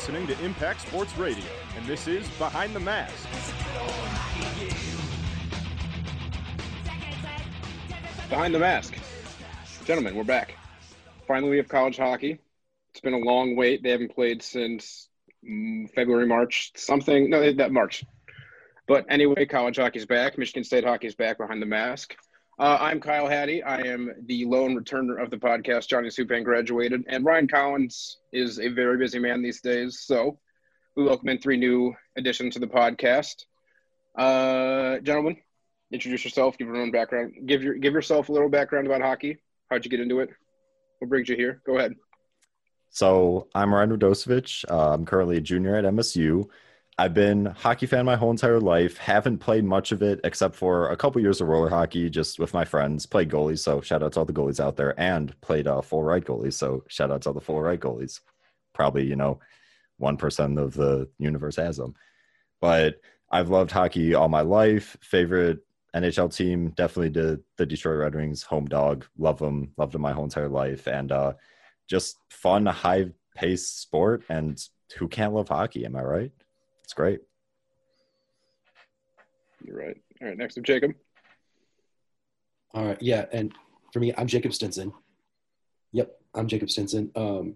listening to Impact Sports Radio, and this is Behind the Mask. Behind the Mask. Gentlemen, we're back. Finally, we have college hockey. It's been a long wait. They haven't played since mm, February, March, something. No, that March. But anyway, college hockey's back. Michigan State hockey's back behind the mask. Uh, I'm Kyle Hattie. I am the lone returner of the podcast. Johnny Supan graduated, and Ryan Collins is a very busy man these days. So we welcome in three new additions to the podcast. Uh, gentlemen, introduce yourself. Give your own background. Give your give yourself a little background about hockey. How'd you get into it? What brings you here? Go ahead. So I'm Ryan Radosevich. Uh, I'm currently a junior at MSU. I've been hockey fan my whole entire life. Haven't played much of it except for a couple years of roller hockey, just with my friends. Played goalies, so shout out to all the goalies out there, and played uh, full right goalies. So shout out to all the full right goalies. Probably you know, one percent of the universe has them. But I've loved hockey all my life. Favorite NHL team definitely the the Detroit Red Wings, home dog. Love them, loved them my whole entire life, and uh, just fun, high paced sport. And who can't love hockey? Am I right? It's great. You're right. All right, next up, Jacob. All right, yeah, and for me, I'm Jacob Stinson. Yep, I'm Jacob Stinson. Um,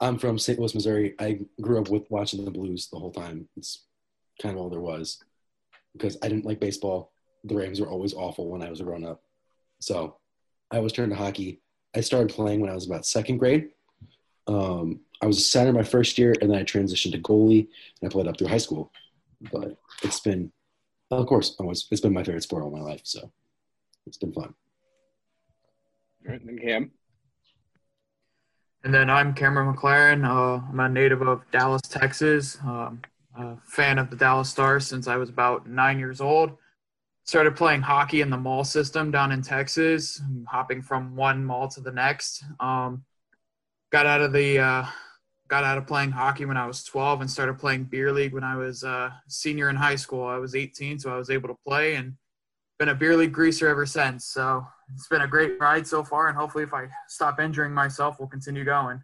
I'm from St. Louis, Missouri. I grew up with watching the Blues the whole time. It's kind of all there was because I didn't like baseball. The Rams were always awful when I was growing up. So I always turned to hockey. I started playing when I was about second grade. Um, I was a center my first year, and then I transitioned to goalie, and I played up through high school. But it's been, of course, always it's been my favorite sport all my life. So it's been fun. All right, then Cam. And then I'm Cameron McLaren. Uh, I'm a native of Dallas, Texas. Um, a fan of the Dallas Stars since I was about nine years old. Started playing hockey in the mall system down in Texas, hopping from one mall to the next. Um, got out of the uh, got out of playing hockey when I was 12 and started playing beer league when I was a uh, senior in high school. I was 18, so I was able to play and been a beer league greaser ever since. So it's been a great ride so far, and hopefully, if I stop injuring myself, we'll continue going.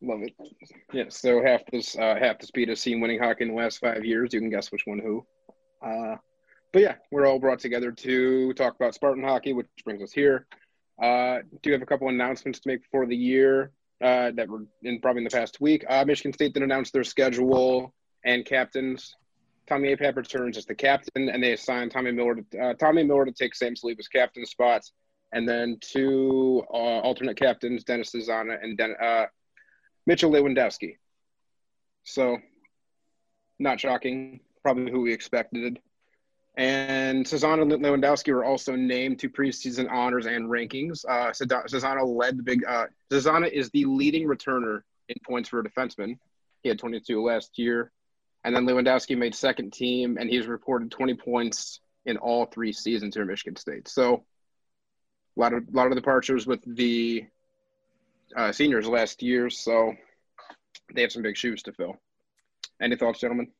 Love it. Yeah. So half this uh, half the speed of seen winning hockey in the last five years. You can guess which one who. Uh, but yeah, we're all brought together to talk about Spartan hockey, which brings us here. Uh, do have a couple announcements to make before the year uh, that were in probably in the past week. Uh, Michigan State then announced their schedule and captains. Tommy Apap returns as the captain, and they assigned Tommy Miller to uh, Tommy Miller to take Sam Saliba's captain spots, and then two uh, alternate captains, Dennis Cesana and Den- uh, Mitchell Lewandowski. So, not shocking. Probably who we expected. And and Lewandowski were also named to preseason honors and rankings. Uh, led the big. Uh, is the leading returner in points for a defenseman. He had 22 last year, and then Lewandowski made second team, and he's reported 20 points in all three seasons here at Michigan State. So, a lot of a lot of departures with the uh, seniors last year. So, they have some big shoes to fill. Any thoughts, gentlemen?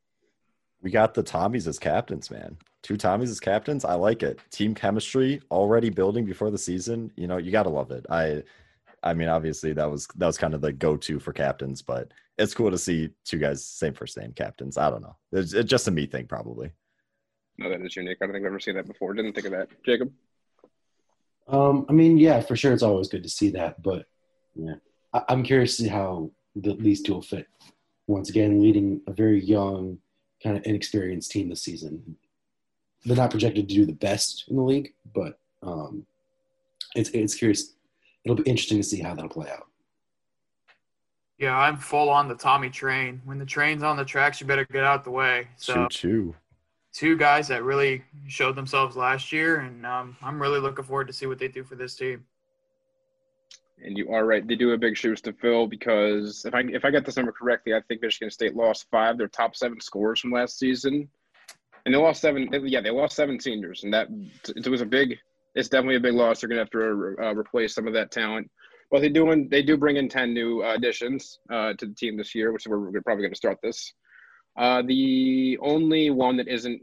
We got the Tommies as captains, man. Two Tommies as captains. I like it. Team chemistry already building before the season. You know, you gotta love it. I I mean, obviously that was that was kind of the go-to for captains, but it's cool to see two guys same first name captains. I don't know. It's, it's just a me thing, probably. No, that is unique. I don't think I've ever seen that before. Didn't think of that, Jacob. Um, I mean, yeah, for sure, it's always good to see that, but yeah, I- I'm curious to see how the, these two will fit. Once again, leading a very young, kind of inexperienced team this season. They're not projected to do the best in the league, but um, it's it's curious. It'll be interesting to see how that'll play out. Yeah, I'm full on the Tommy train. When the train's on the tracks, you better get out the way. So, choo choo. Two guys that really showed themselves last year, and um, I'm really looking forward to see what they do for this team. And you are right; they do have big shoes to fill because if I if I get this number correctly, I think Michigan State lost five their top seven scores from last season, and they lost seven. Yeah, they lost seven seniors, and that it was a big. It's definitely a big loss. They're going to have to uh, replace some of that talent. But they do they do bring in ten new additions uh, to the team this year, which we're, probably going to start this. Uh, the only one that isn't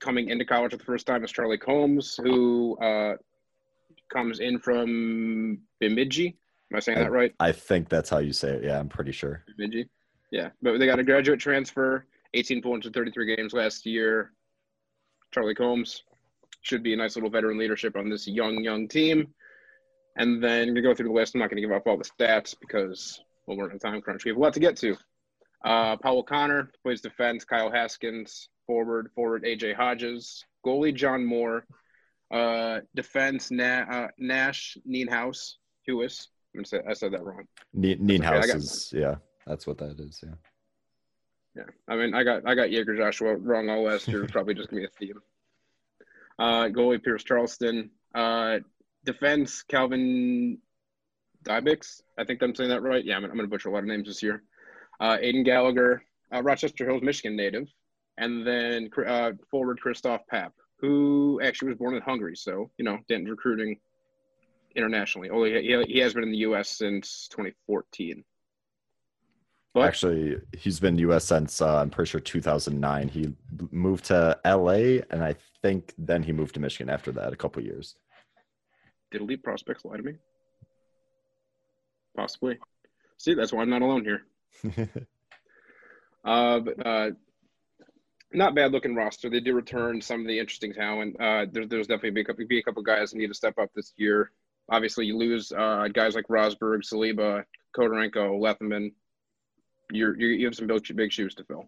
coming into college for the first time is Charlie Combs, who uh, comes in from Bemidji. Am I saying that right? I think that's how you say it. Yeah, I'm pretty sure. Bemidji. Yeah, but they got a graduate transfer, 18 points in 33 games last year. Charlie Combs should be a nice little veteran leadership on this young, young team. And then I'm going to go through the list. I'm not going to give up all the stats because well, we're in a time crunch. We have a lot to get to. Uh, Powell Connor plays defense. Kyle Haskins, forward. Forward, AJ Hodges. Goalie, John Moore. Uh, defense, Na- uh, Nash, Nienhuis, Hewis. I'm say, I said that wrong. Ne- Nienhuis okay, is, yeah, that's what that is. Yeah. Yeah. I mean, I got I got Jagger Joshua wrong all last year. probably just to be a theme. Uh, goalie, Pierce Charleson. Uh, defense, Calvin Dybix. I think I'm saying that right. Yeah, I'm, I'm to butcher a lot of names this year. Uh, Aiden Gallacher, uh, Rochester Hills, Michigan native. And then uh, forward Christoph Papp, who actually was born in Hungary. So, you know, Danton's recruiting internationally. Oh, he, he has been in the U.S. since 2014. But, Actually, he's been U.S. since uh, I'm pretty sure 2009. He moved to L.A. and I think then he moved to Michigan after that, a couple years. Did elite prospects lie to me? Possibly. See, that's why I'm not alone here. uh, but, uh, not bad looking roster. They do return some of the interesting talent. Uh, there, there's definitely be a, couple, be a couple guys that need to step up this year. Obviously, you lose uh, guys like Rosburg, Saliba, Khodorenko, Lethemon. You're, you're, you have some big, big shoes to fill.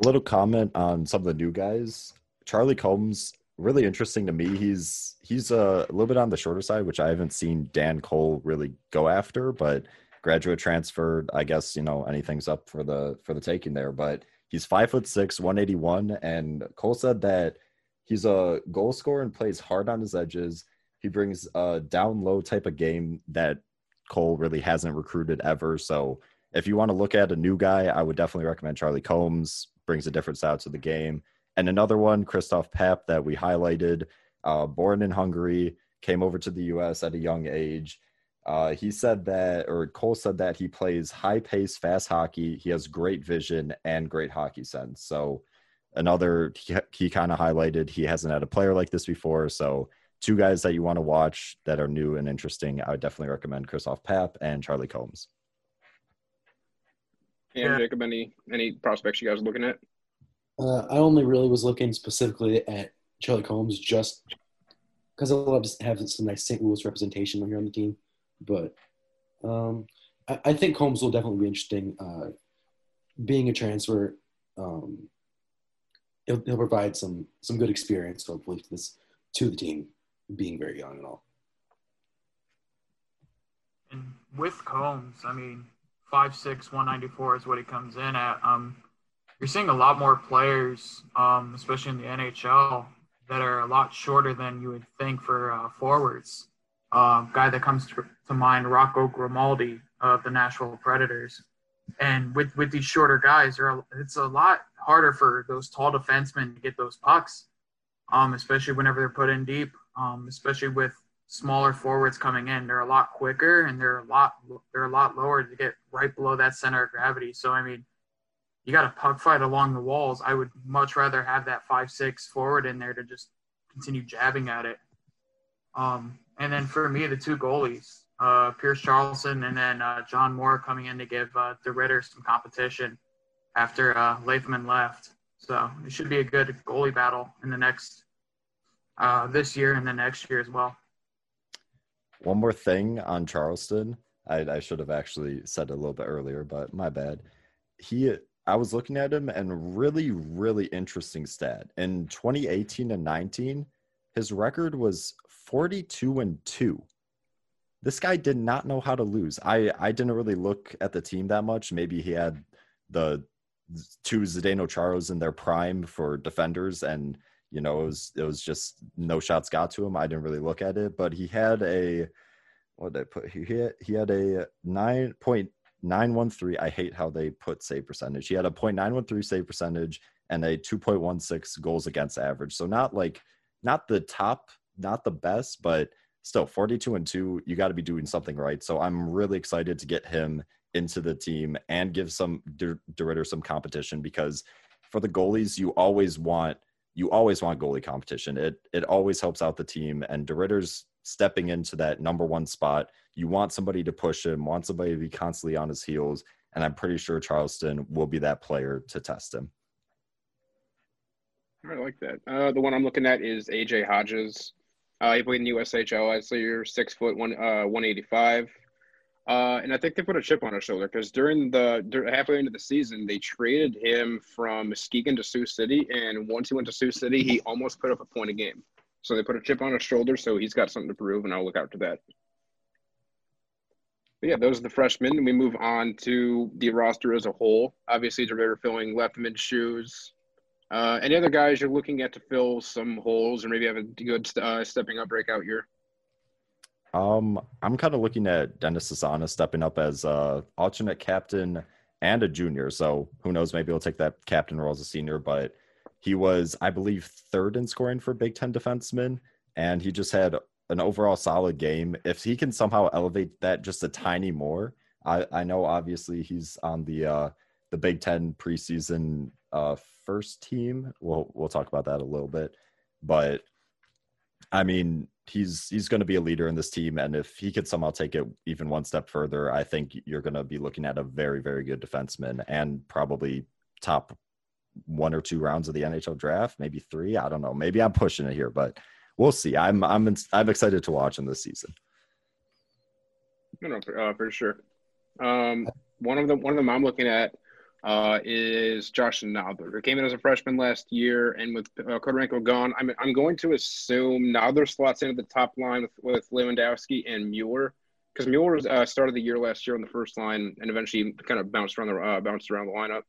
A little comment on some of the new guys. Charlie Combs really interesting to me. He's he's a, a, little bit on the shorter side, which I haven't seen Dan Cole really go after, but graduate transferred. I guess you know anything's up for the for the taking there. But he's five foot six, one eighty one, and Cole said that he's a goal scorer and plays hard on his edges. He brings a down low type of game that Cole really hasn't recruited ever. So if you want to look at a new guy, I would definitely recommend Charlie Combs. Brings a different style to the game. And another one, Christoph Papp, that we highlighted, uh, born in Hungary, came over to the U.S. at a young age. Uh, he said that, or Cole said that he plays high pace, fast hockey. He has great vision and great hockey sense. So, another, he, he kind of highlighted he hasn't had a player like this before. So, two guys that you want to watch that are new and interesting, I would definitely recommend Christoph Papp and Charlie Combs. And Jacob, any any prospects you guys are looking at? Uh, I only really was looking specifically at Charlie Combs just because I love to have some nice St. Louis representation when you're on the team. But um, I, I, think Combs will definitely be interesting. Uh, being a transfer, um, he'll, he'll, provide some some good experience hopefully to this to the team, being very young and all. And with Combs, I mean, five six, one ninety four is what he comes in at. Um, you're seeing a lot more players, um, especially in the NHL, that are a lot shorter than you would think for uh, forwards. Guy that comes to, to mind, Rocco Grimaldi of the Nashville Predators. And with, with these shorter guys, it's a lot harder for those tall defensemen to get those pucks, um, especially whenever they're put in deep, um, especially with smaller forwards coming in. They're a lot quicker and they're a lot they're a lot lower to get right below that center of gravity. So I mean, you got a puck fight along the walls. I would much rather have that five six forward in there to just continue jabbing at it. Um, and then for me, the two goalies, uh, Pierce Charleson and then uh, John Moore coming in to give uh, DeRidder some competition after uh, Lethemon left. So it should be a good goalie battle in the next uh, this year and the next year as well. One more thing on Charleson. I, I should have actually said a little bit earlier, but my bad. He I was looking at him and really, really interesting stat. In 2018 and 19, his record was 42 and 2. This guy did not know how to lose. I, I didn't really look at the team that much. Maybe he had the two Zdeno Charos in their prime for defenders and you know it was it was just no shots got to him. I didn't really look at it, but he had a what did I put? He had, he had a nine point 913. I hate how they put save percentage. He had a .913 save percentage and a 2.16 goals against average. So not like not the top, not the best, but still 42 and 2, you got to be doing something right. So I'm really excited to get him into the team and give some DeRidder some competition because for the goalies, you always want you always want goalie competition. It it always helps out the team and DeRidder's stepping into that number one spot. You want somebody to push him, want somebody to be constantly on his heels, and I'm pretty sure Charleson will be that player to test him. I like that. Uh, the one I'm looking at is AJ Hodges. Uh, he played in the USHL. You're six foot one, uh, 185. Uh, and I think they put a chip on his shoulder because during the halfway into the season, they traded him from Muskegon to Sioux City, and once he went to Sioux City, he almost put up a point a game. So they put a chip on his shoulder, so he's got something to prove, and I'll look out to that. But yeah, those are the freshmen. We move on to the roster as a whole. Obviously, they're filling left mid shoes. Uh, any other guys you're looking at to fill some holes, or maybe have a good uh, stepping up breakout year? Um, I'm kind of looking at Dennis Cesana stepping up as a alternate captain and a junior. So who knows? Maybe he'll take that captain role as a senior. But he was, I believe, third in scoring for Big Ten defensemen, and he just had an overall solid game. If he can somehow elevate that just a tiny more, I, I know obviously he's on the uh, the Big Ten preseason uh, first team. We'll we'll talk about that a little bit, but I mean he's he's going to be a leader in this team, and if he could somehow take it even one step further, I think you're going to be looking at a very very good defenseman and probably top one or two rounds of the NHL draft, maybe three. I don't know. Maybe I'm pushing it here, but we'll see. I'm I'm I'm excited to watch him this season. No, no, for, uh, for sure. Um, one of the one of them I'm looking at uh, is Josh Nodler, who came in as a freshman last year, and with uh, Khodorenko gone, I'm I'm going to assume Nodler slots into the top line with, with Lewandowski and Mueller, because Mueller uh, started the year last year on the first line and eventually kind of bounced around the uh, bounced around the lineup.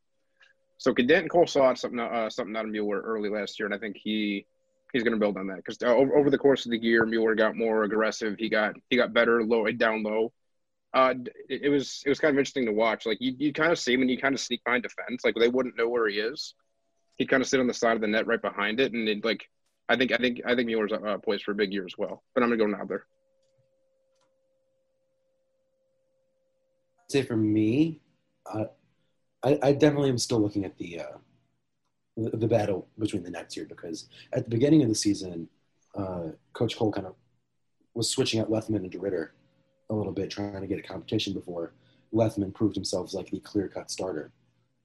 So Cadet Cole saw something uh, something out of Mueller early last year, and I think he he's going to build on that because uh, over, over the course of the year, Mueller got more aggressive. He got he got better low down low. Uh, it, it was it was kind of interesting to watch. Like you, you kind of see him and you kind of sneak behind defense. Like they wouldn't know where he is. He kind of sit on the side of the net right behind it, and it, like I think I think I think Mueller's uh, poised for a big year as well. But I'm gonna go Nodler. Say for me, uh, I, I definitely am still looking at the uh, the, the battle between the Nets here because at the beginning of the season, uh, Coach Cole kind of was switching out Lethemon into Ritter a little bit, trying to get a competition before Lethemon proved himself like the clear cut starter.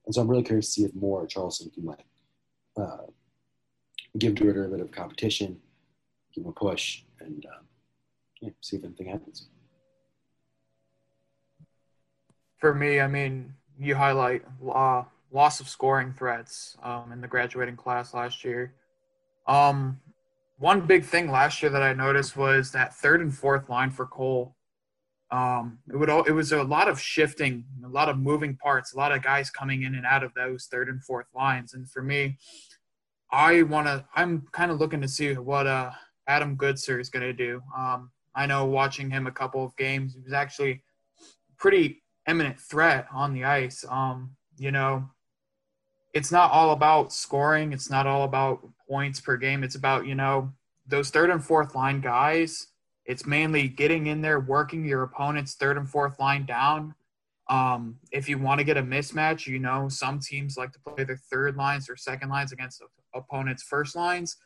And so I'm really curious to see if more Charleson can like uh, give Ritter a bit of competition, give him a push, and um, yeah, see if anything happens. For me, I mean, you highlight uh, loss of scoring threats um, in the graduating class last year. Um, one big thing last year that I noticed was that third and fourth line for Cole. Um, it would it was a lot of shifting, a lot of moving parts, a lot of guys coming in and out of those third and fourth lines. And for me, I want to. I'm kind of looking to see what uh, Adam Goodsir is going to do. Um, I know watching him a couple of games, he was actually pretty eminent threat on the ice. Um, you know, it's not all about scoring. It's not all about points per game. It's about, you know, those third and fourth line guys. It's mainly getting in there, working your opponent's third and fourth line down. Um, if you want to get a mismatch, you know, some teams like to play their third lines or second lines against opponent's first lines.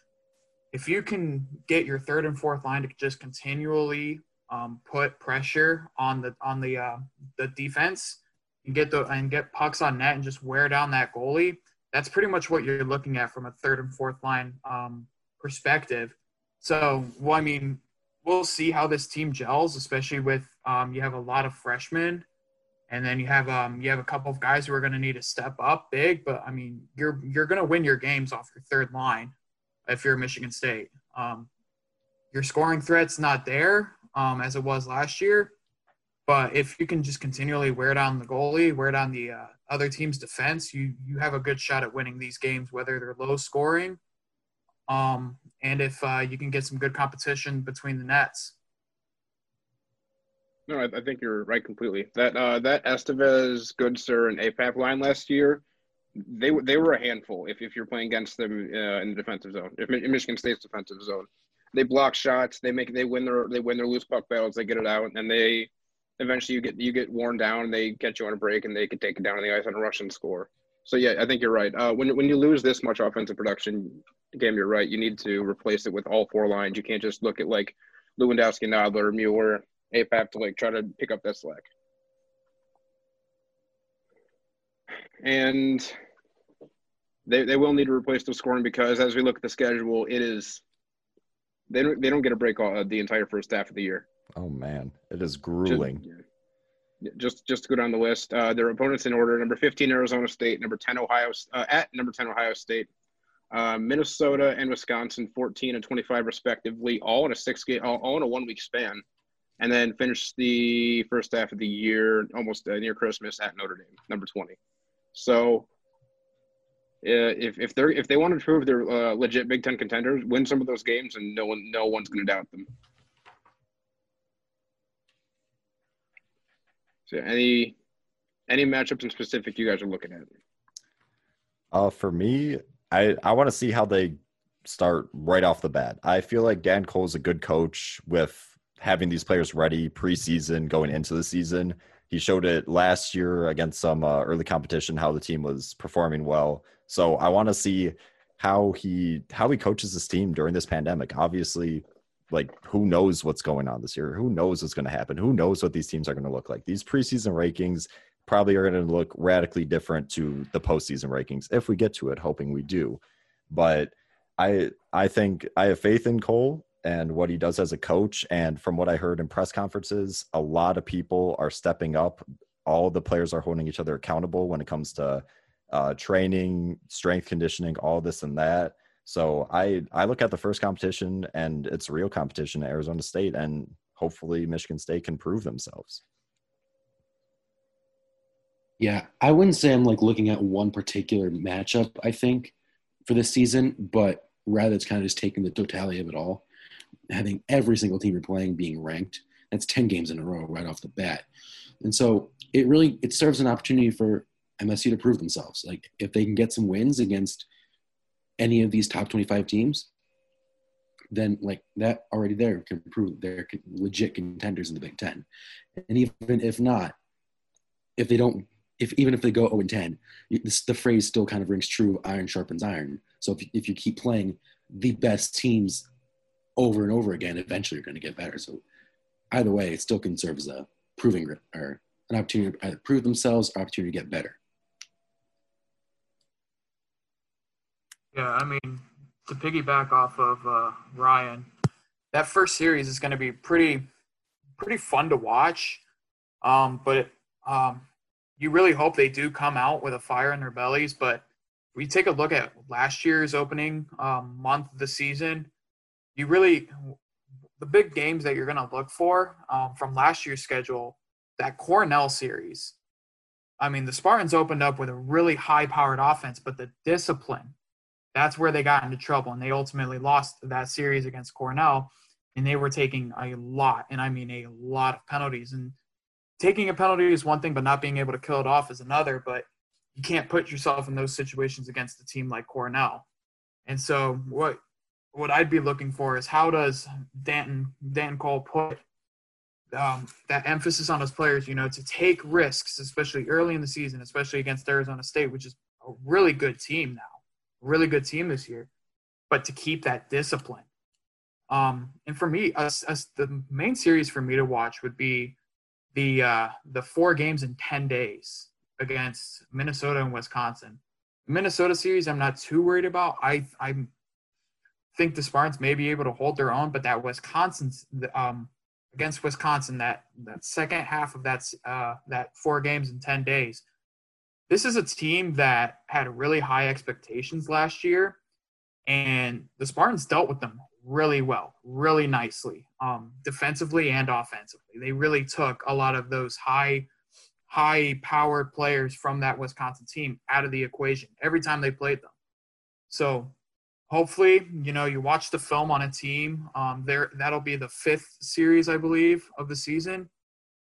If you can get your third and fourth line to just continually um, put pressure on the on the uh, the defense and get the and get pucks on net and just wear down that goalie. That's pretty much what you're looking at from a third and fourth line um, perspective. So, well, I mean, we'll see how this team gels, especially with um, you have a lot of freshmen, and then you have um, you have a couple of guys who are going to need to step up big. But I mean, you're you're going to win your games off your third line if you're Michigan State. Um, your scoring threat's not there um, as it was last year. But if you can just continually wear down the goalie, wear down the uh, other team's defense, you you have a good shot at winning these games, whether they're low scoring, um, and if uh, you can get some good competition between the nets. No, I, I think you're right completely. That uh, that Estevez, Goodsir, and APAP line last year, they they were a handful. If if you're playing against them uh, in the defensive zone, if Michigan State's defensive zone, they block shots, they make they win their they win their loose puck battles, they get it out, and they eventually you get you get worn down. and They get you on a break, and they can take it down on the ice on a Russian score. So yeah, I think you're right. Uh, when when you lose this much offensive production, game, you're right. You need to replace it with all four lines. You can't just look at like Lewandowski, Nodler, Mueller, have to like try to pick up that slack. And they, they will need to replace the scoring because as we look at the schedule, it is they don't they don't get a break all, uh, the entire first half of the year. Oh man, it is grueling. Just just, just to go down the list, uh, their opponents in order: number fifteen Arizona State, number ten Ohio uh, at number ten Ohio State, uh, Minnesota and Wisconsin, fourteen and twenty five respectively, all in a six game, all, all in a one week span, and then finish the first half of the year almost uh, near Christmas at Notre Dame, number twenty. So uh, if if they're if they want to prove they're uh, legit Big Ten contenders, win some of those games, and no one no one's going to doubt them. So any any matchups in specific you guys are looking at? Uh, for me, I I want to see how they start right off the bat. I feel like Dan Cole's a good coach with having these players ready preseason going into the season. He showed it last year against some uh, early competition how the team was performing well. So I want to see how he how he coaches his team during this pandemic. Obviously, like who knows what's going on this year? Who knows what's going to happen? Who knows what these teams are going to look like? These preseason rankings probably are going to look radically different to the postseason rankings if we get to it, hoping we do. But I I think I have faith in Cole and what he does as a coach. And from what I heard in press conferences, a lot of people are stepping up. All the players are holding each other accountable when it comes to uh, training, strength conditioning, all this and that. So I I look at the first competition and it's a real competition at Arizona State, and hopefully Michigan State can prove themselves. Yeah, I wouldn't say I'm like looking at one particular matchup. I think for this season, but rather it's kind of just taking the totality of it all, having every single team you're playing being ranked. That's ten games in a row right off the bat, and so it really it serves an opportunity for MSU to prove themselves. Like if they can get some wins against any of these top 25 teams, then like that already there can prove they're legit contenders in the Big Ten. And even if not, if they don't, if even if they go 0 and 10, this, the phrase still kind of rings true: iron sharpens iron. So if if you keep playing the best teams over and over again, eventually you're going to get better. So either way, it still can serve as a proving or an opportunity to either prove themselves or opportunity to get better. Yeah, I mean, to piggyback off of uh, Ryan, that first series is going to be pretty, pretty fun to watch. Um, but um, you really hope they do come out with a fire in their bellies. But we take a look at last year's opening um, month of the season. You really, the big games that you're going to look for um, from last year's schedule, that Cornell series. I mean, the Spartans opened up with a really high powered offense, but the discipline that's where they got into trouble and they ultimately lost that series against Cornell and they were taking a lot and I mean a lot of penalties and taking a penalty is one thing but not being able to kill it off is another but you can't put yourself in those situations against a team like Cornell. And so what what I'd be looking for is how does Danton Dan Cole put um, that emphasis on his players, you know, to take risks, especially early in the season, especially against Arizona State, which is a really good team now really good team this year, but to keep that discipline. Um, and for me, us, us, the main series for me to watch would be the uh, the four games in ten days against Minnesota and Wisconsin. Minnesota series, I'm not too worried about. I I think the Spartans may be able to hold their own, but that Wisconsin um, against Wisconsin, that that second half of that uh, that four games in ten days this is a team that had really high expectations last year, and the Spartans dealt with them really well, really nicely, um, defensively and offensively. They really took a lot of those high, high-powered players from that Wisconsin team out of the equation every time they played them. So hopefully, you know, you watch the film on a team. Um, there, that'll be the fifth series, I believe, of the season.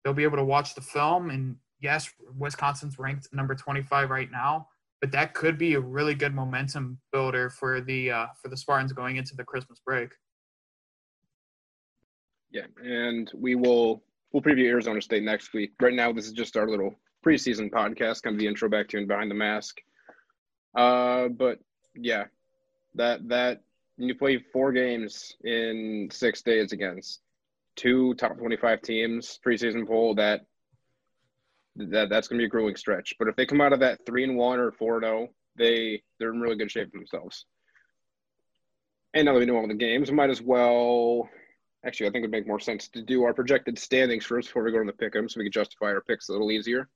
They'll be able to watch the film and yes, Wisconsin's ranked number 25 right now, but that could be a really good momentum builder for the uh, for the Spartans going into the Christmas break. Yeah, and we will we'll preview Arizona State next week. Right now, this is just our little preseason podcast, kind of the intro back to and behind the mask. Uh, but yeah, that that you play four games in six days against two top 25 teams preseason poll, that that that's going to be a grueling stretch. But if they come out of that three and one or four and zero, they they're in really good shape themselves. And now that we know all the games, might as well. Actually, I think it'd make more sense to do our projected standings first before we go on the pick 'em, so we can justify our picks a little easier.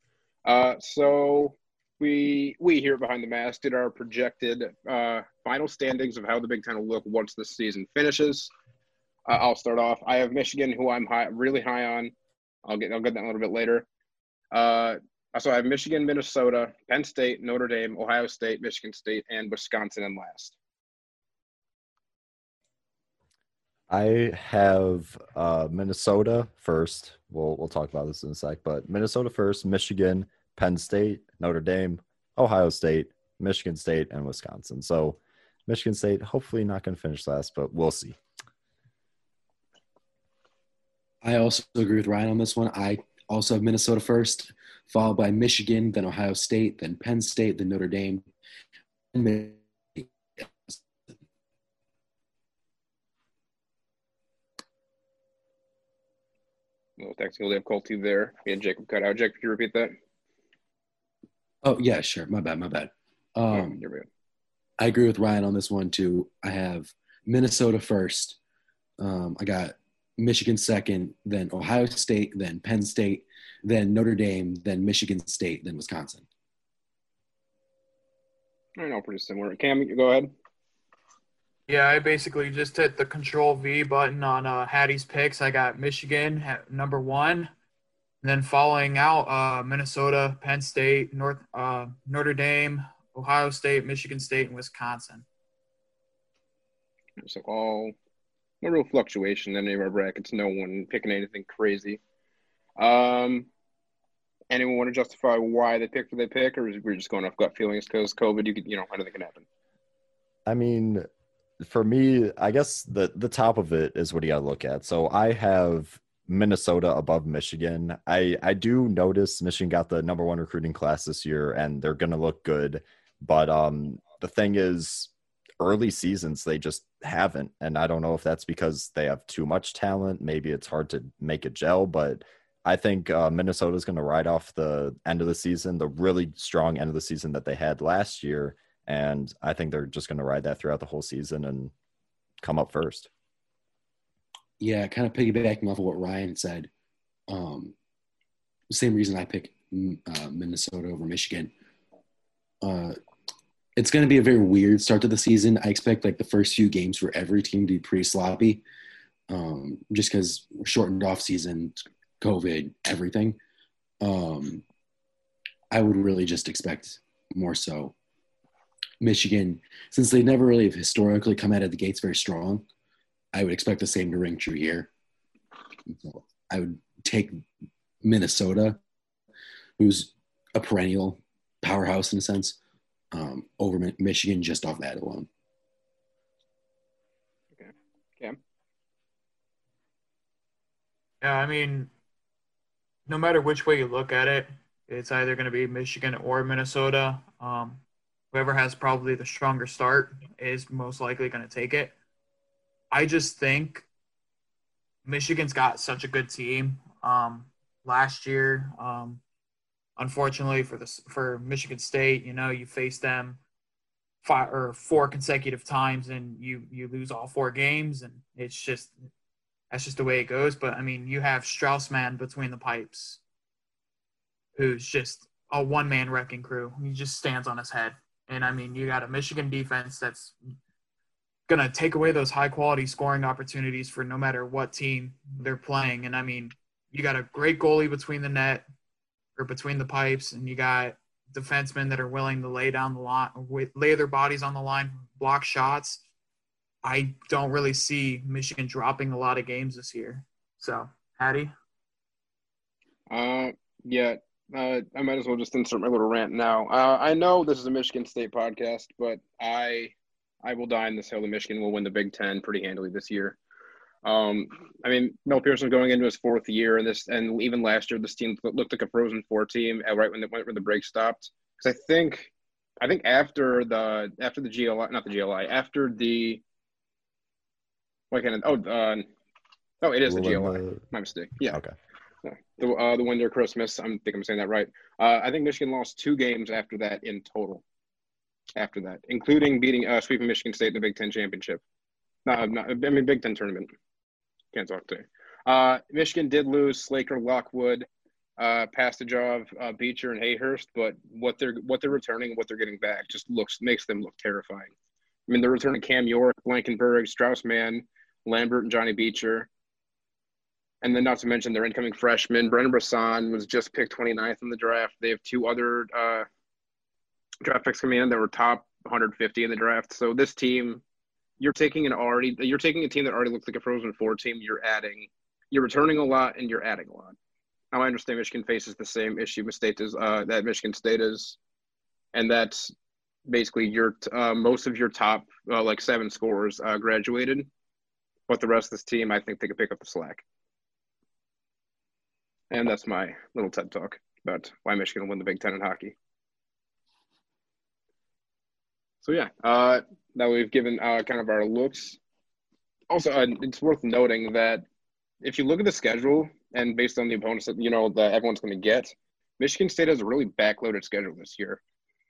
Uh, so we we here behind the mask did our projected uh, final standings of how the Big Ten will look once the season finishes. Uh, I'll start off. I have Michigan, who I'm high, really high on. I'll get I'll get that a little bit later. Uh, so I have Michigan, Minnesota, Penn State, Notre Dame, Ohio State, Michigan State, and Wisconsin in last. I have uh, Minnesota first. We'll we'll talk about this in a sec, but Minnesota first, Michigan, Penn State, Notre Dame, Ohio State, Michigan State, and Wisconsin. So Michigan State hopefully not going to finish last, but we'll see. I also agree with Ryan on this one. I also have Minnesota first, followed by Michigan, then Ohio State, then Penn State, then Notre Dame. Well, technically, have Colty there. Me and Jacob cut out. Jacob, could you repeat that? Oh yeah, sure. My bad. My bad. Oh, Um, go. I agree with Ryan on this one too. I have Minnesota first. Um, I got Michigan second, then Ohio State, then Penn State, then Notre Dame, then Michigan State, then Wisconsin. I know, pretty similar. Cam, you go ahead. Yeah, I basically just hit the Control V button on uh, Hattie's picks. I got Michigan at number one, and then following out uh, Minnesota, Penn State, North uh, Notre Dame, Ohio State, Michigan State, and Wisconsin. So all no real fluctuation in any of our brackets. No one picking anything crazy. Um, anyone want to justify why they picked what they pick, or we're just going off gut feelings because COVID? You could, you know, anything can happen. I mean, for me, I guess the the top of it is what you got to look at. So I have Minnesota above Michigan. I I do notice Michigan got the number one recruiting class this year, and they're gonna look good. But um, the thing is, early seasons they just haven't, and I don't know if that's because they have too much talent. Maybe it's hard to make a gel, but. I think uh, Minnesota's going to ride off the end of the season, the really strong end of the season that they had last year, and I think they're just going to ride that throughout the whole season and come up first. Yeah, kind of piggybacking off of what Ryan said. Um, same reason I picked mm, uh, Minnesota over Michigan. Uh, it's going to be a very weird start to the season. I expect like the first few games for every team to be pretty sloppy, um, just because shortened off season, COVID, everything. Um, I would really just expect more so Michigan, since they never really have historically come out of the gates very strong. I would expect the same to ring true here. I would take Minnesota, who's a perennial powerhouse in a sense, um, over Michigan just off that alone. Okay. Cam, Yeah, I mean, no matter which way you look at it, it's either going to be Michigan or Minnesota. Um, whoever has probably the stronger start is most likely going to take it. I just think Michigan's got such a good team. Um, last year, um, unfortunately for this for Michigan State, you know, you face them five or four consecutive times and you you lose all four games, and it's just that's just the way it goes. But I mean, you have Strauss Mann between the pipes, who's just a one man wrecking crew. He just stands on his head. And I mean, you got a Michigan defense that's to take away those high quality scoring opportunities for no matter what team they're playing. And I mean, you got a great goalie between the net or between the pipes, and you got defensemen that are willing to lay down the line, lay their bodies on the line, block shots. I don't really see Michigan dropping a lot of games this year. So, Hattie? uh, yeah, uh, I might as well just insert my little rant now. Uh, I know this is a Michigan State podcast, but I I will die in this hill that Michigan will win the Big Ten pretty handily this year. Um, I mean, Mel Pearson going into his fourth year, and this, and even last year, this team looked like a Frozen Four team. Right when the went when the break stopped, because I think, I think after the after the GLI, not the GLI, after the, what kind of oh, uh, Oh, it is the GLI. My mistake. Yeah. Okay. The uh, the one near Christmas. I think I'm saying that right. Uh, I think Michigan lost two games after that in total. After that, including beating uh, sweeping Michigan State in the Big Ten championship. No, not, I mean Big Ten tournament. Can't talk today. Uh, Michigan did lose Slaker, Lockwood, uh, passage of uh, Beecher and Hayhurst, but what they're what they're returning, what they're getting back, just looks makes them look terrifying. I mean, they're returning Cam York, Blankenburg, Straussman, Lambert, and Johnny Beecher. And then, not to mention their incoming freshman, Brendan Brisson was just picked 29th in the draft. They have two other uh, draft picks coming in that were top 150 in the draft. So this team, you're taking an already, you're taking a team that already looks like a Frozen Four team. You're adding, you're returning a lot, and you're adding a lot. Now I understand Michigan faces the same issue with State is uh, that Michigan State is, and that's basically your uh, most of your top uh, like seven scorers uh, graduated, but the rest of this team, I think they could pick up the slack. And that's my little TED talk about why Michigan will win the Big Ten in hockey. So yeah, now we've given uh, kind of our looks. Also, uh, it's worth noting that if you look at the schedule and based on the opponents that you know that everyone's going to get, Michigan State has a really backloaded schedule this year.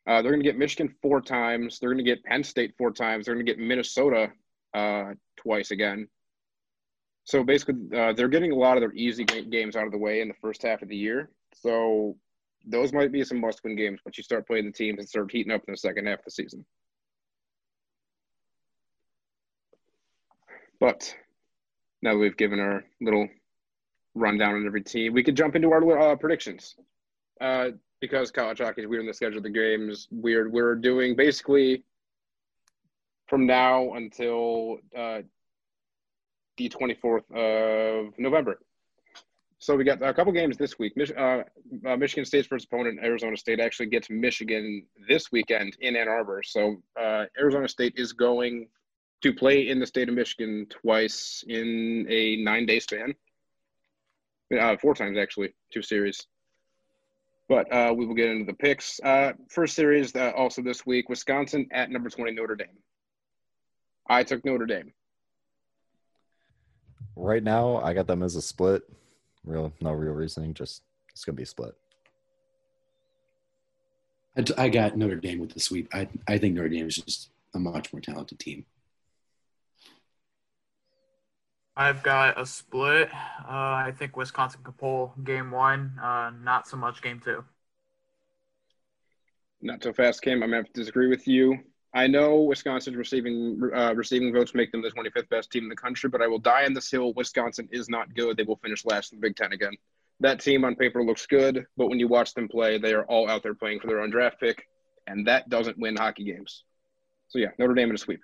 Uh, they're going to get Michigan four times. They're going to get Penn State four times. They're going to get Minnesota uh, twice again. So basically, uh, they're getting a lot of their easy games out of the way in the first half of the year. So those might be some must-win games, but you start playing the teams and start heating up in the second half of the season. But now that we've given our little rundown on every team, we could jump into our uh, predictions. Uh, because college hockey is weird in the schedule of the games, weird. We're doing basically from now until uh, the 24th of November. So we got a couple games this week. Mich- uh, uh, Michigan State's first opponent, Arizona State, actually gets Michigan this weekend in Ann Arbor. So uh, Arizona State is going to play in the state of Michigan twice in a nine-day span. Uh, four times actually, two series. But uh, we will get into the picks. Uh, first series uh, also this week: Wisconsin at number 20 Notre Dame. I took Notre Dame. Right now, I got them as a split. Real, no real reasoning. Just it's gonna be a split. I, I got Notre Dame with the sweep. I I think Notre Dame is just a much more talented team. I've got a split. Uh, I think Wisconsin can pull game one, uh, not so much game two. Not so fast, Kim. I'm gonna disagree with you. I know Wisconsin's receiving uh, receiving votes make them the 25th best team in the country, but I will die on this hill. Wisconsin is not good. They will finish last in the Big Ten again. That team on paper looks good, but when you watch them play, they are all out there playing for their own draft pick, and that doesn't win hockey games. So yeah, Notre Dame in a sweep.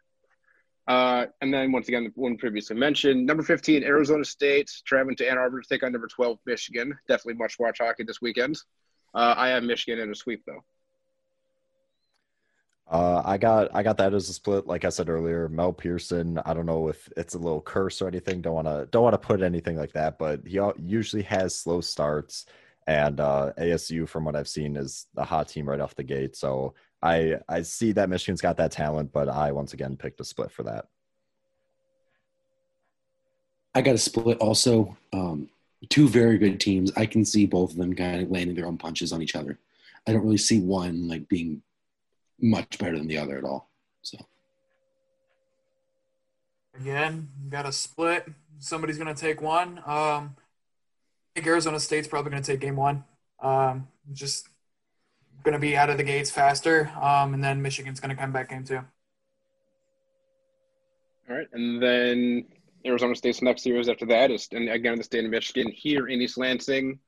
Uh, and then once again, the one previously mentioned, number 15, Arizona State, traveling to Ann Arbor to take on number 12, Michigan. Definitely much watch hockey this weekend. Uh, I have Michigan in a sweep though. Uh, I got I got that as a split. Like I said earlier, Mel Pearson. I don't know if it's a little curse or anything. Don't want to don't want to put anything like that. But he usually has slow starts, and uh, ASU, from what I've seen, is a hot team right off the gate. So I I see that Michigan's got that talent, but I once again picked a split for that. I got a split also. Um, two very good teams. I can see both of them kind of landing their own punches on each other. I don't really see one like being much better than the other at all. So Again, got a split. Somebody's going to take one. Um, I think Arizona State's probably going to take game one. Um, just going to be out of the gates faster. Um, and then Michigan's going to come back game two. All right, and then Arizona State's next series after that is, and again, the state of Michigan here in East Lansing.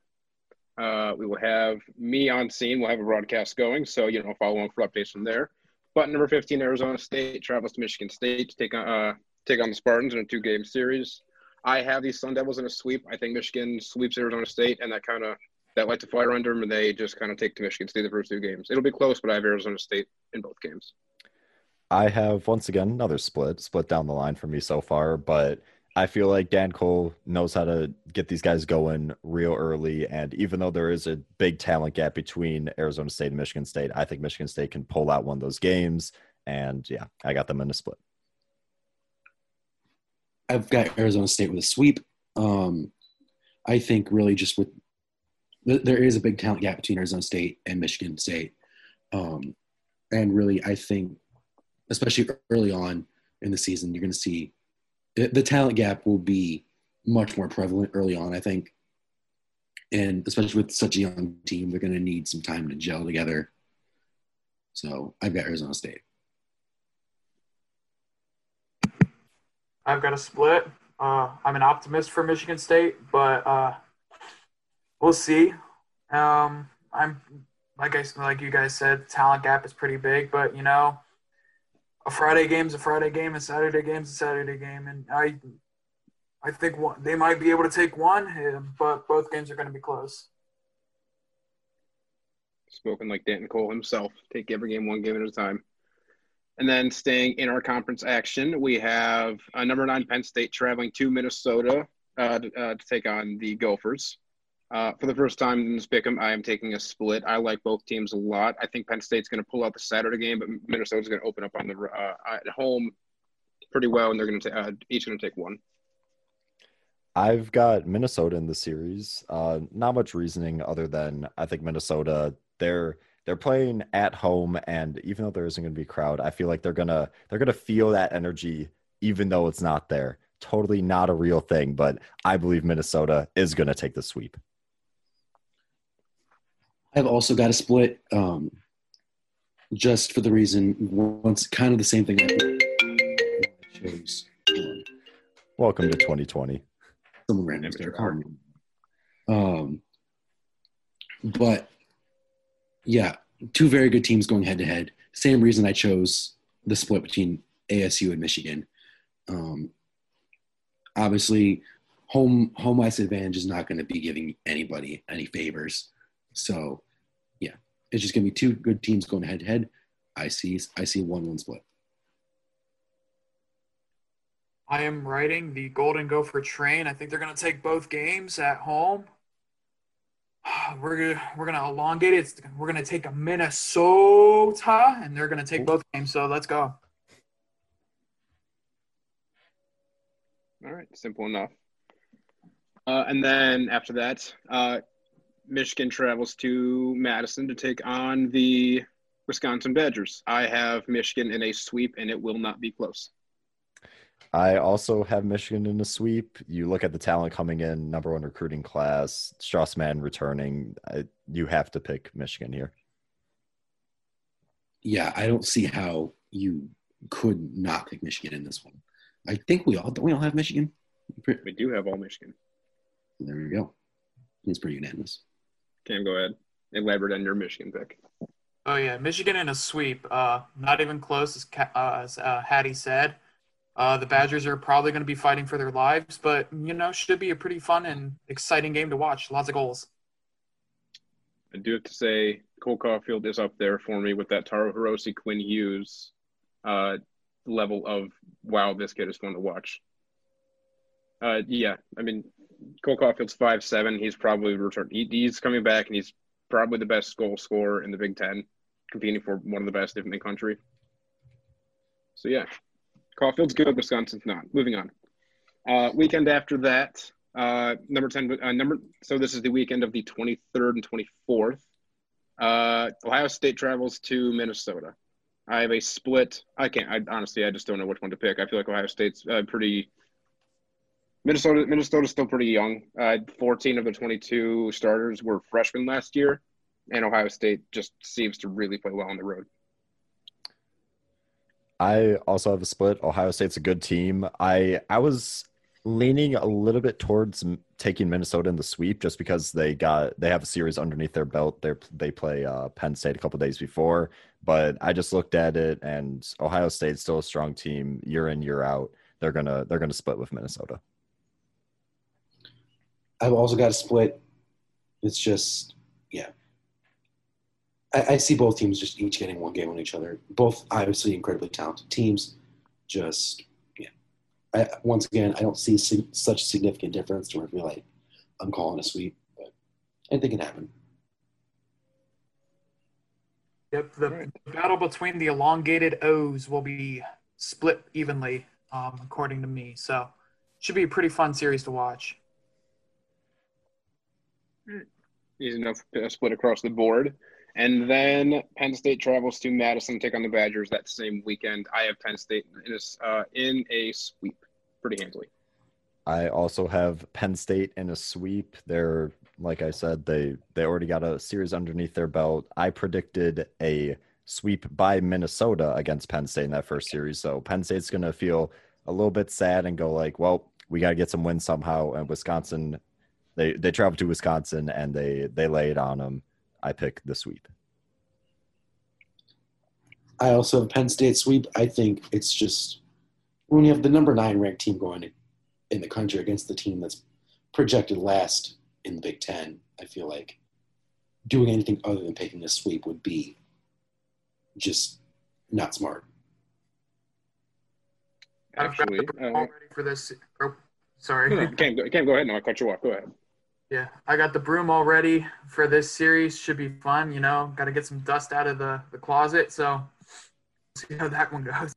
Uh, we will have me on scene. We'll have a broadcast going, so you know, follow on for updates from there. But number 15, Arizona State travels to Michigan State to take on uh, take on the Spartans in a two-game series. I have these Sun Devils in a sweep. I think Michigan sweeps Arizona State, and that kind of that lights a fire under them, and they just kind of take to Michigan State the first two games. It'll be close, but I have Arizona State in both games. I have once again another split, split down the line for me so far, but I feel like Dan Cole knows how to get these guys going real early. And even though there is a big talent gap between Arizona State and Michigan State, I think Michigan State can pull out one of those games. And yeah, I got them in a split. I've got Arizona State with a sweep. Um, I think really just with there is a big talent gap between Arizona State and Michigan State, um, and really I think, especially early on in the season, you're going to see the talent gap will be much more prevalent early on. I think, and especially with such a young team, they're going to need some time to gel together. So I've got Arizona State. I've got a split. Uh, I'm an optimist for Michigan State, but uh, we'll see. Um, I'm like I like you guys said, talent gap is pretty big, but you know, a Friday game's a Friday game, a Saturday game's a Saturday game, and I, I think one, they might be able to take one, eh, but both games are going to be close. Spoken like Danton Cole himself. Take every game one game at a time. And then staying in our conference action, we have a number nine Penn State traveling to Minnesota uh, uh, to, take on the Gophers. Uh, for the first time in this pick'em, I am taking a split. I like both teams a lot. I think Penn State's going to pull out the Saturday game, but Minnesota's going to open up on the uh, at home pretty well, and they're going to uh, each going to take one. I've got Minnesota in the series. Uh, not much reasoning other than I think Minnesota they're they're playing at home, and even though there isn't going to be a crowd, I feel like they're gonna they're gonna feel that energy, even though it's not there. Totally not a real thing, but I believe Minnesota is going to take the sweep. I've also got a split, um, just for the reason once kind of the same thing. I chose. Welcome to 2020. Someone random their car. Um, but yeah, two very good teams going head to head. Same reason I chose the split between ASU and Michigan. Um, obviously, home home ice advantage is not going to be giving anybody any favors. So, yeah, it's just going to be two good teams going head to head. I see I see one one split. I am riding the Golden Gopher train. I think they're going to take both games at home. we're gonna we're gonna elongate it. We're gonna take a Minnesota, and they're gonna take both games. So let's go. All right, simple enough. Uh, and then after that, uh, Michigan travels to Madison to take on the Wisconsin Badgers. I have Michigan in a sweep, and it will not be close. I also have Michigan in a sweep. You look at the talent coming in, number one recruiting class, Strauss Mann returning. I, you have to pick Michigan here. Yeah, I don't see how you could not pick Michigan in this one. I think we all we all have Michigan. We do have all Michigan. There we go. It's pretty unanimous. Cam, go ahead. Elaborate on your Michigan pick. Oh yeah, Michigan in a sweep. Uh, not even close as, uh, as uh, Hattie said. Uh, the Badgers are probably going to be fighting for their lives, but you know, should be a pretty fun and exciting game to watch. Lots of goals. I do have to say, Cole Caufield is up there for me with that Taro Hirose, Quinn Hughes uh, level of wow, this kid is fun to watch. Uh, yeah, I mean, Cole Caufield's five seven. He's probably returned. He, he's coming back, and he's probably the best goal scorer in the Big Ten, competing for one of the best in the country. So yeah, Caufield's good. Wisconsin's not. Moving on. Uh, weekend after that, uh, number ten. Uh, number. So this is the weekend of the twenty third and twenty fourth. Uh, Ohio State travels to Minnesota. I have a split. I can't. I honestly, I just don't know which one to pick. I feel like Ohio State's uh, pretty. Minnesota. Minnesota's still pretty young. Uh, Fourteen of the twenty-two starters were freshmen last year, and Ohio State just seems to really play well on the road. I also have a split. Ohio State's a good team. I I was leaning a little bit towards taking Minnesota in the sweep just because they got they have a series underneath their belt. They they play uh, Penn State a couple days before, but I just looked at it and Ohio State's still a strong team year in year out. They're gonna they're gonna split with Minnesota. I've also got a split. It's just yeah, I, I, see both teams just each getting one game on each other. Both obviously incredibly talented teams. Just yeah. I, once again, I don't see such significant difference to where I feel like I'm calling a sweep, but anything can happen. Yep, the right. battle between the elongated O's will be split evenly, um, according to me. So, should be a pretty fun series to watch. Easy enough split across the board. And then Penn State travels to Madison to take on the Badgers that same weekend. I have Penn State in a, uh, in a sweep pretty handily. I also have Penn State in a sweep. They're like I said, they they already got a series underneath their belt. I predicted a sweep by Minnesota against Penn State in that first series. So Penn State's going to feel a little bit sad and go like, well, we got to get some wins somehow. And Wisconsin they they travel to Wisconsin and they they lay it on them. I pick the sweep. I also have Penn State sweep. I think it's just when you have the number nine ranked team going in the country against the team that's projected last in the Big Ten, I feel like doing anything other than picking a sweep would be just not smart. Actually, I've got the uh, ready for this. Sorry. can't go, can't go ahead. No, I cut you off. Go ahead. Yeah, I got the broom all ready for this series. Should be fun, you know. Got to get some dust out of the, the closet. So, see how that one goes.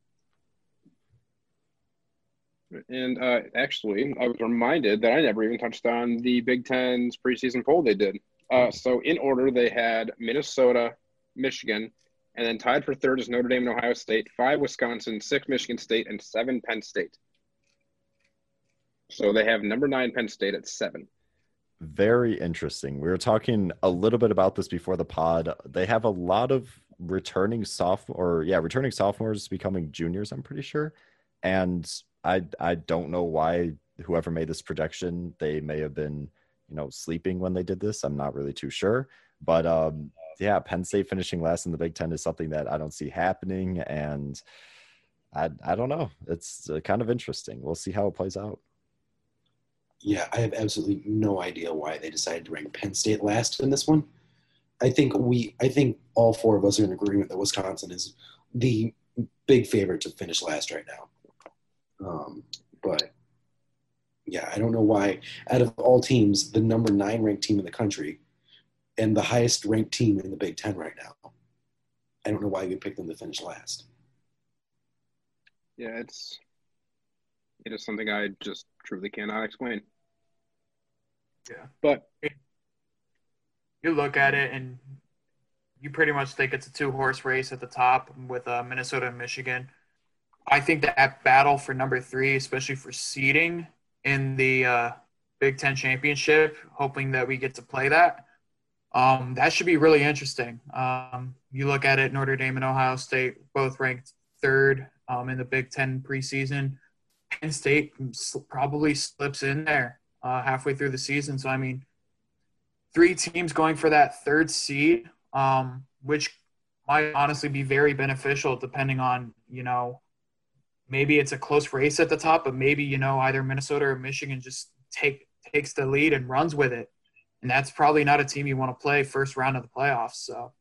And uh, actually, I was reminded that I never even touched on the Big Ten's preseason poll they did. Uh, so, in order, they had Minnesota, Michigan, and then tied for third is Notre Dame and Ohio State, five Wisconsin, six Michigan State, and seven Penn State. So they have number nine Penn State at seven. Very interesting. We were talking a little bit about this before the pod. They have a lot of returning sophomore, or yeah, returning sophomores becoming juniors. I'm pretty sure, and I I don't know why whoever made this projection they may have been you know sleeping when they did this. I'm not really too sure, but um, yeah, Penn State finishing last in the Big Ten is something that I don't see happening, and I I don't know. It's uh, kind of interesting. We'll see how it plays out. Yeah, I have absolutely no idea why they decided to rank Penn State last in this one. I think we, I think all four of us are in agreement that Wisconsin is the big favorite to finish last right now. Um, but yeah, I don't know why. Out of all teams, the number nine ranked team in the country, and the highest ranked team in the Big Ten right now, I don't know why we picked them to finish last. Yeah, it's it is something I just truly cannot explain. Yeah. But You look at it and you pretty much think it's a two horse race at the top with uh, Minnesota and Michigan. I think that battle for number three, especially for seeding in the uh, Big Ten championship, hoping that we get to play that. Um, that should be really interesting. Um, you look at it, Notre Dame and Ohio State both ranked third um, in the Big Ten preseason. Penn State probably slips in there uh, halfway through the season. So, I mean, three teams going for that third seed, um, which might honestly be very beneficial depending on, you know, maybe it's a close race at the top, but maybe, you know, either Minnesota or Michigan just take takes the lead and runs with it. And that's probably not a team you want to play first round of the playoffs. So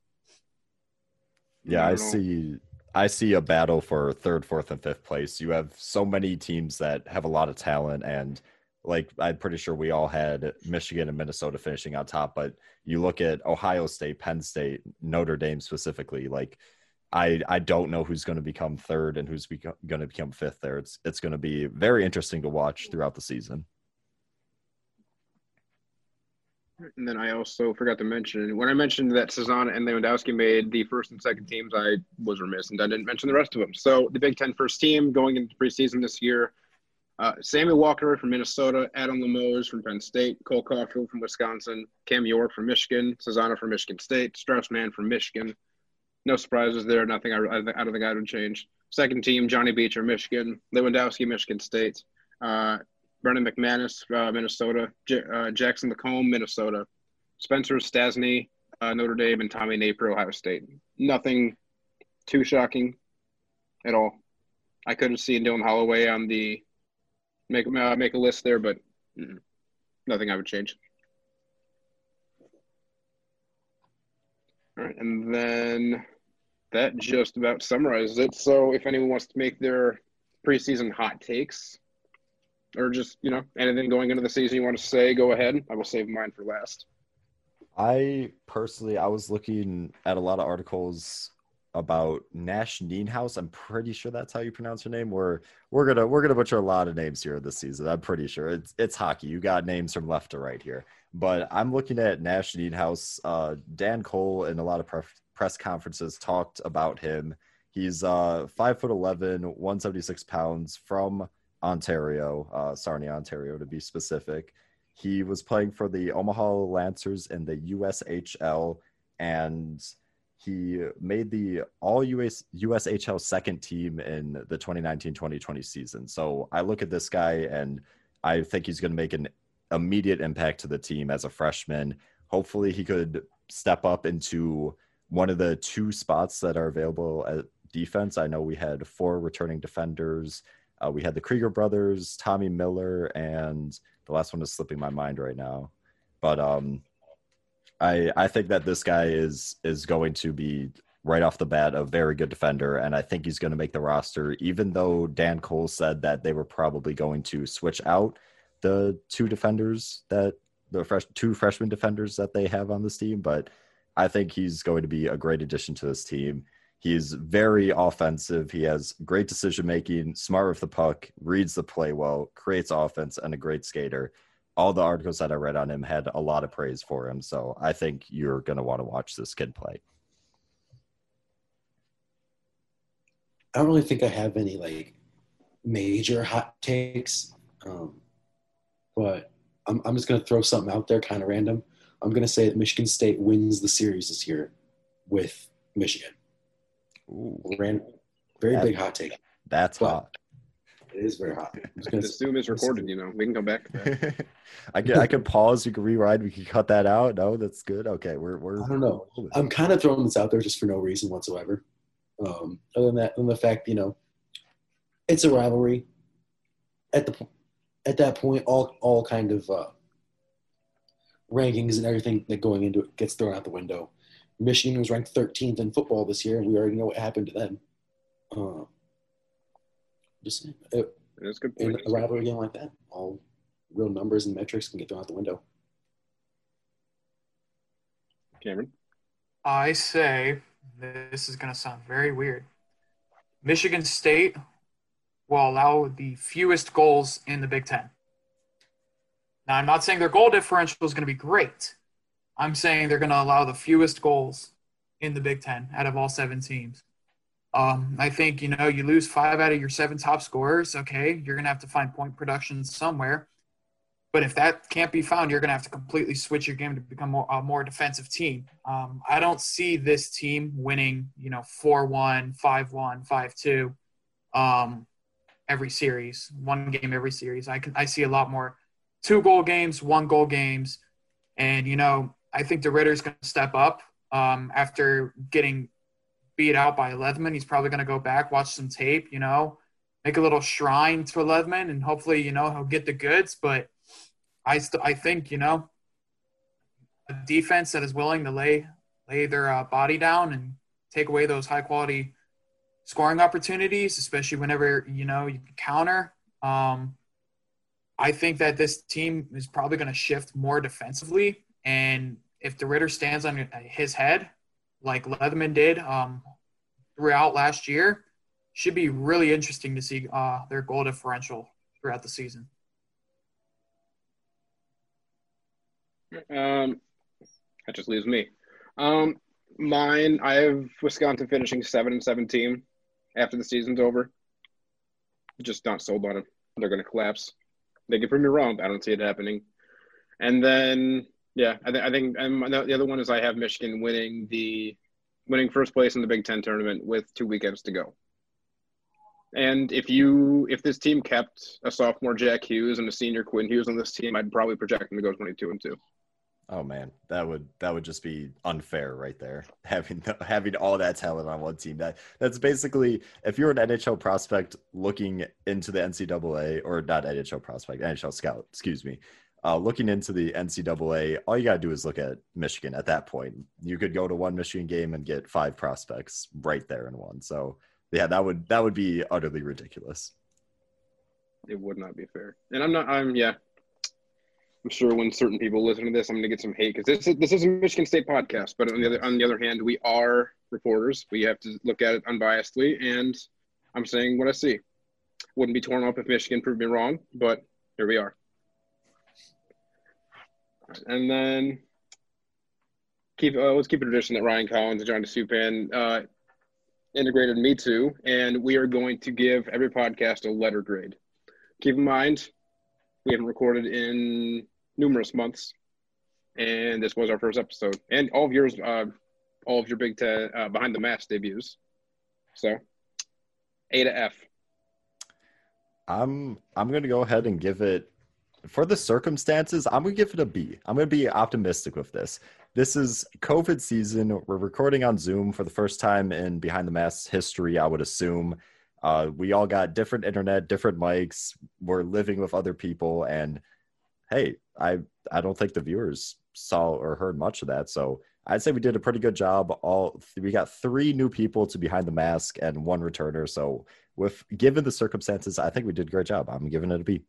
Yeah, I I see. I see a battle for third, fourth, and fifth place. You have so many teams that have a lot of talent, and like I'm pretty sure we all had Michigan and Minnesota finishing on top. But you look at Ohio State, Penn State, Notre Dame specifically. Like, I I don't know who's going to become third and who's beco- going to become fifth. There, it's it's going to be very interesting to watch throughout the season. And then I also forgot to mention when I mentioned that Cesana and Lewandowski made the first and second teams, I was remiss and I didn't mention the rest of them. So the Big Ten first team going into preseason this year: uh, Sammy Walker from Minnesota, Adam Limoges from Penn State, Cole Caufield from Wisconsin, Cam York from Michigan, Cesana from Michigan State, Strauss Mann from Michigan. No surprises there. Nothing I, I, I don't think I would change. Second team: Johnny Beecher, Michigan, Lewandowski, Michigan State. Uh, Brannon McManus, uh, Minnesota. J- uh, Jackson Lacombe, Minnesota. Spencer Stastney, uh, Notre Dame, and Tommy Nappier, Ohio State. Nothing too shocking at all. I could have seen Dylan Holloway on the make uh, make a list there, but nothing I would change. All right, and then that just about summarizes it. So if anyone wants to make their preseason hot takes, or just you know anything going into the season you want to say, go ahead. I will save mine for last. I personally, I was looking at a lot of articles about Nash Nienhuis. I'm pretty sure that's how you pronounce her name. We're we're gonna we're gonna butcher a lot of names here this season. I'm pretty sure it's it's hockey. You got names from left to right here. But I'm looking at Nash Nienhuis. Uh, Dan Cole in a lot of press conferences talked about him. He's uh, five foot 11, 176 pounds from Ontario, uh, Sarnia, Ontario to be specific. He was playing for the Omaha Lancers in the USHL, and he made the all US USHL second team in the 2019-2020 season. So I look at this guy and I think he's going to make an immediate impact to the team as a freshman. Hopefully he could step up into one of the two spots that are available at defense. I know we had four returning defenders. Uh, we had the Krygier brothers, Tommy Miller, and the last one is slipping my mind right now. But um, I I think that this guy is is going to be right off the bat a very good defender, and I think he's going to make the roster. Even though Dan Cole said that they were probably going to switch out the two defenders that the fresh two freshman defenders that they have on this team, but I think he's going to be a great addition to this team. He's very offensive. He has great decision making, smart with the puck, reads the play well, creates offense, and a great skater all the articles that I read on him had a lot of praise for him. So I think you're going to want to watch this kid play. I don't really think I have any like major hot takes, um, but I'm, I'm just going to throw something out there, kind of random. I'm going to say that Michigan State wins the series this year with Michigan. Ooh, Ran, very That- big hot take. that's Well, hot. It is very hot. Gonna The Zoom is recorded, you know. We can come back. I can I can pause. You can rewind. We can cut that out. No, that's good. Okay, we're we're. I don't know. I'm kind of throwing this out there just for no reason whatsoever. Um, other than that, than the fact, you know, it's a rivalry. At the at that point, all all kind of uh, rankings and everything that going into it gets thrown out the window. Michigan was ranked 13th in football this year, and we already know what happened to them. Uh, just saying, uh, That's a good in point. a rivalry game like that, all real numbers and metrics can get thrown out the window. Cameron. I say this is going to sound very weird. Michigan State will allow the fewest goals in the Big Ten. Now, I'm not saying their goal differential is going to be great. I'm saying they're going to allow the fewest goals in the Big Ten out of all seven teams. Um, I think, you know, you lose five out of your seven top scorers. Okay, you're going to have to find point production somewhere. But if that can't be found, you're going to have to completely switch your game to become more, a more defensive team. Um, I don't see this team winning, you know, 4 1, 5 1, 5 2 um, every series, one game every series. I, can, I see a lot more two goal games, one goal games. And, you know, I think DeRidder's going to step up um, after getting beat out by Lethemon. He's probably going to go back, watch some tape, you know, make a little shrine to Lethemon, and hopefully, you know, he'll get the goods. But I st- I think you know a defense that is willing to lay lay their uh, body down and take away those high quality scoring opportunities, especially whenever you know you can counter. Um, I think that this team is probably going to shift more defensively, and if DeRidder stands on his head like Lethemon did um, throughout last year, should be really interesting to see uh, their goal differential throughout the season. Um, that just leaves me. Um, mine, I have Wisconsin finishing seven and seventeen after the season's over. Just not sold on them. They're going to collapse. They can prove me wrong. But I don't see it happening. And then, yeah, I, th- I think and the other one is I have Michigan winning the winning first place in the Big Ten tournament with two weekends to go. And if you if this team kept a sophomore Jack Hughes and a senior Quinn Hughes on this team, I'd probably project them to go twenty two and two. Oh man, that would that would just be unfair right there. Having having all that talent on one team. That that's basically if you're an NHL prospect looking into the NCAA or not NHL prospect, NHL scout, excuse me, uh, looking into the NCAA, all you gotta do is look at Michigan. At that point, you could go to one Michigan game and get five prospects right there in one. So yeah, that would that would be utterly ridiculous. It would not be fair. And I'm not. I'm yeah. I'm sure when certain people listen to this, I'm going to get some hate because this is this is a Michigan State podcast. But on the other on the other hand, we are reporters. We have to look at it unbiasedly, and I'm saying what I see. Wouldn't be torn up if Michigan proved me wrong, but here we are. And then keep uh, let's keep a tradition that Ryan Collins and John DeSupan uh, integrated me to, and we are going to give every podcast a letter grade. Keep in mind, we haven't recorded in numerous months, and this was our first episode, and all of yours, uh, all of your Big Ten uh, behind the mask debuts. So, A to F. I'm I'm gonna go ahead and give it for the circumstances. I'm gonna give it a B. I'm gonna be optimistic with this. This is COVID season. We're recording on Zoom for the first time in Behind the Mask history. I would assume. Uh, we all got different internet, different mics. We're living with other people, and hey, I I don't think the viewers saw or heard much of that. So I'd say we did a pretty good job. All we got three new people to behind the mask and one returner. So with given the circumstances, I think we did a great job. I'm giving it a B.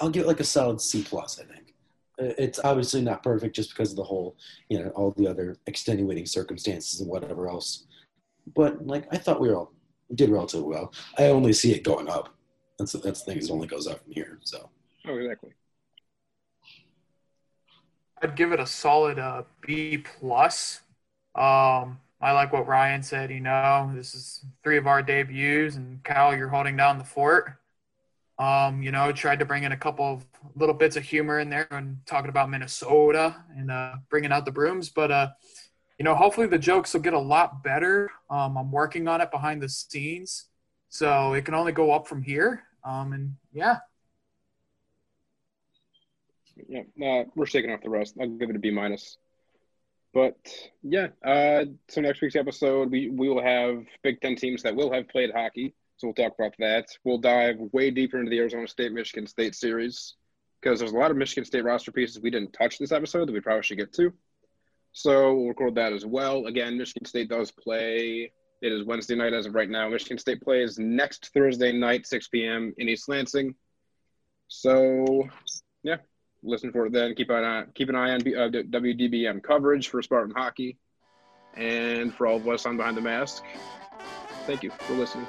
I'll give it like a solid C plus. I think it's obviously not perfect just because of the whole, you know, all the other extenuating circumstances and whatever else. But like I thought we were all did relatively well. I only see it going up. That's that's the thing. It only goes up from here. So. Oh, exactly. I'd give it a solid uh, B plus. Um, I like what Ryan said. You know, this is three of our debuts, and Cal, you're holding down the fort. Um, you know, tried to bring in a couple of little bits of humor in there and talking about Minnesota and uh, bringing out the brooms. But uh, you know, hopefully the jokes will get a lot better. Um, I'm working on it behind the scenes, so it can only go up from here. Um, and yeah. Yeah, uh, we're shaking off the rest. I'll give it a B minus. But yeah, uh, so next week's episode, we, we will have Big Ten teams that will have played hockey. So we'll talk about that. We'll dive way deeper into the Arizona State Michigan State series because there's a lot of Michigan State roster pieces we didn't touch this episode that we probably should get to. So we'll record that as well. Again, Michigan State does play. It is Wednesday night as of right now. Michigan State plays next Thursday night, 6 p.m. in East Lansing. So, yeah, listen for it then. Keep an eye, keep an eye on uh, WDBM coverage for Spartan hockey. And for all of us on Behind the Mask, thank you for listening.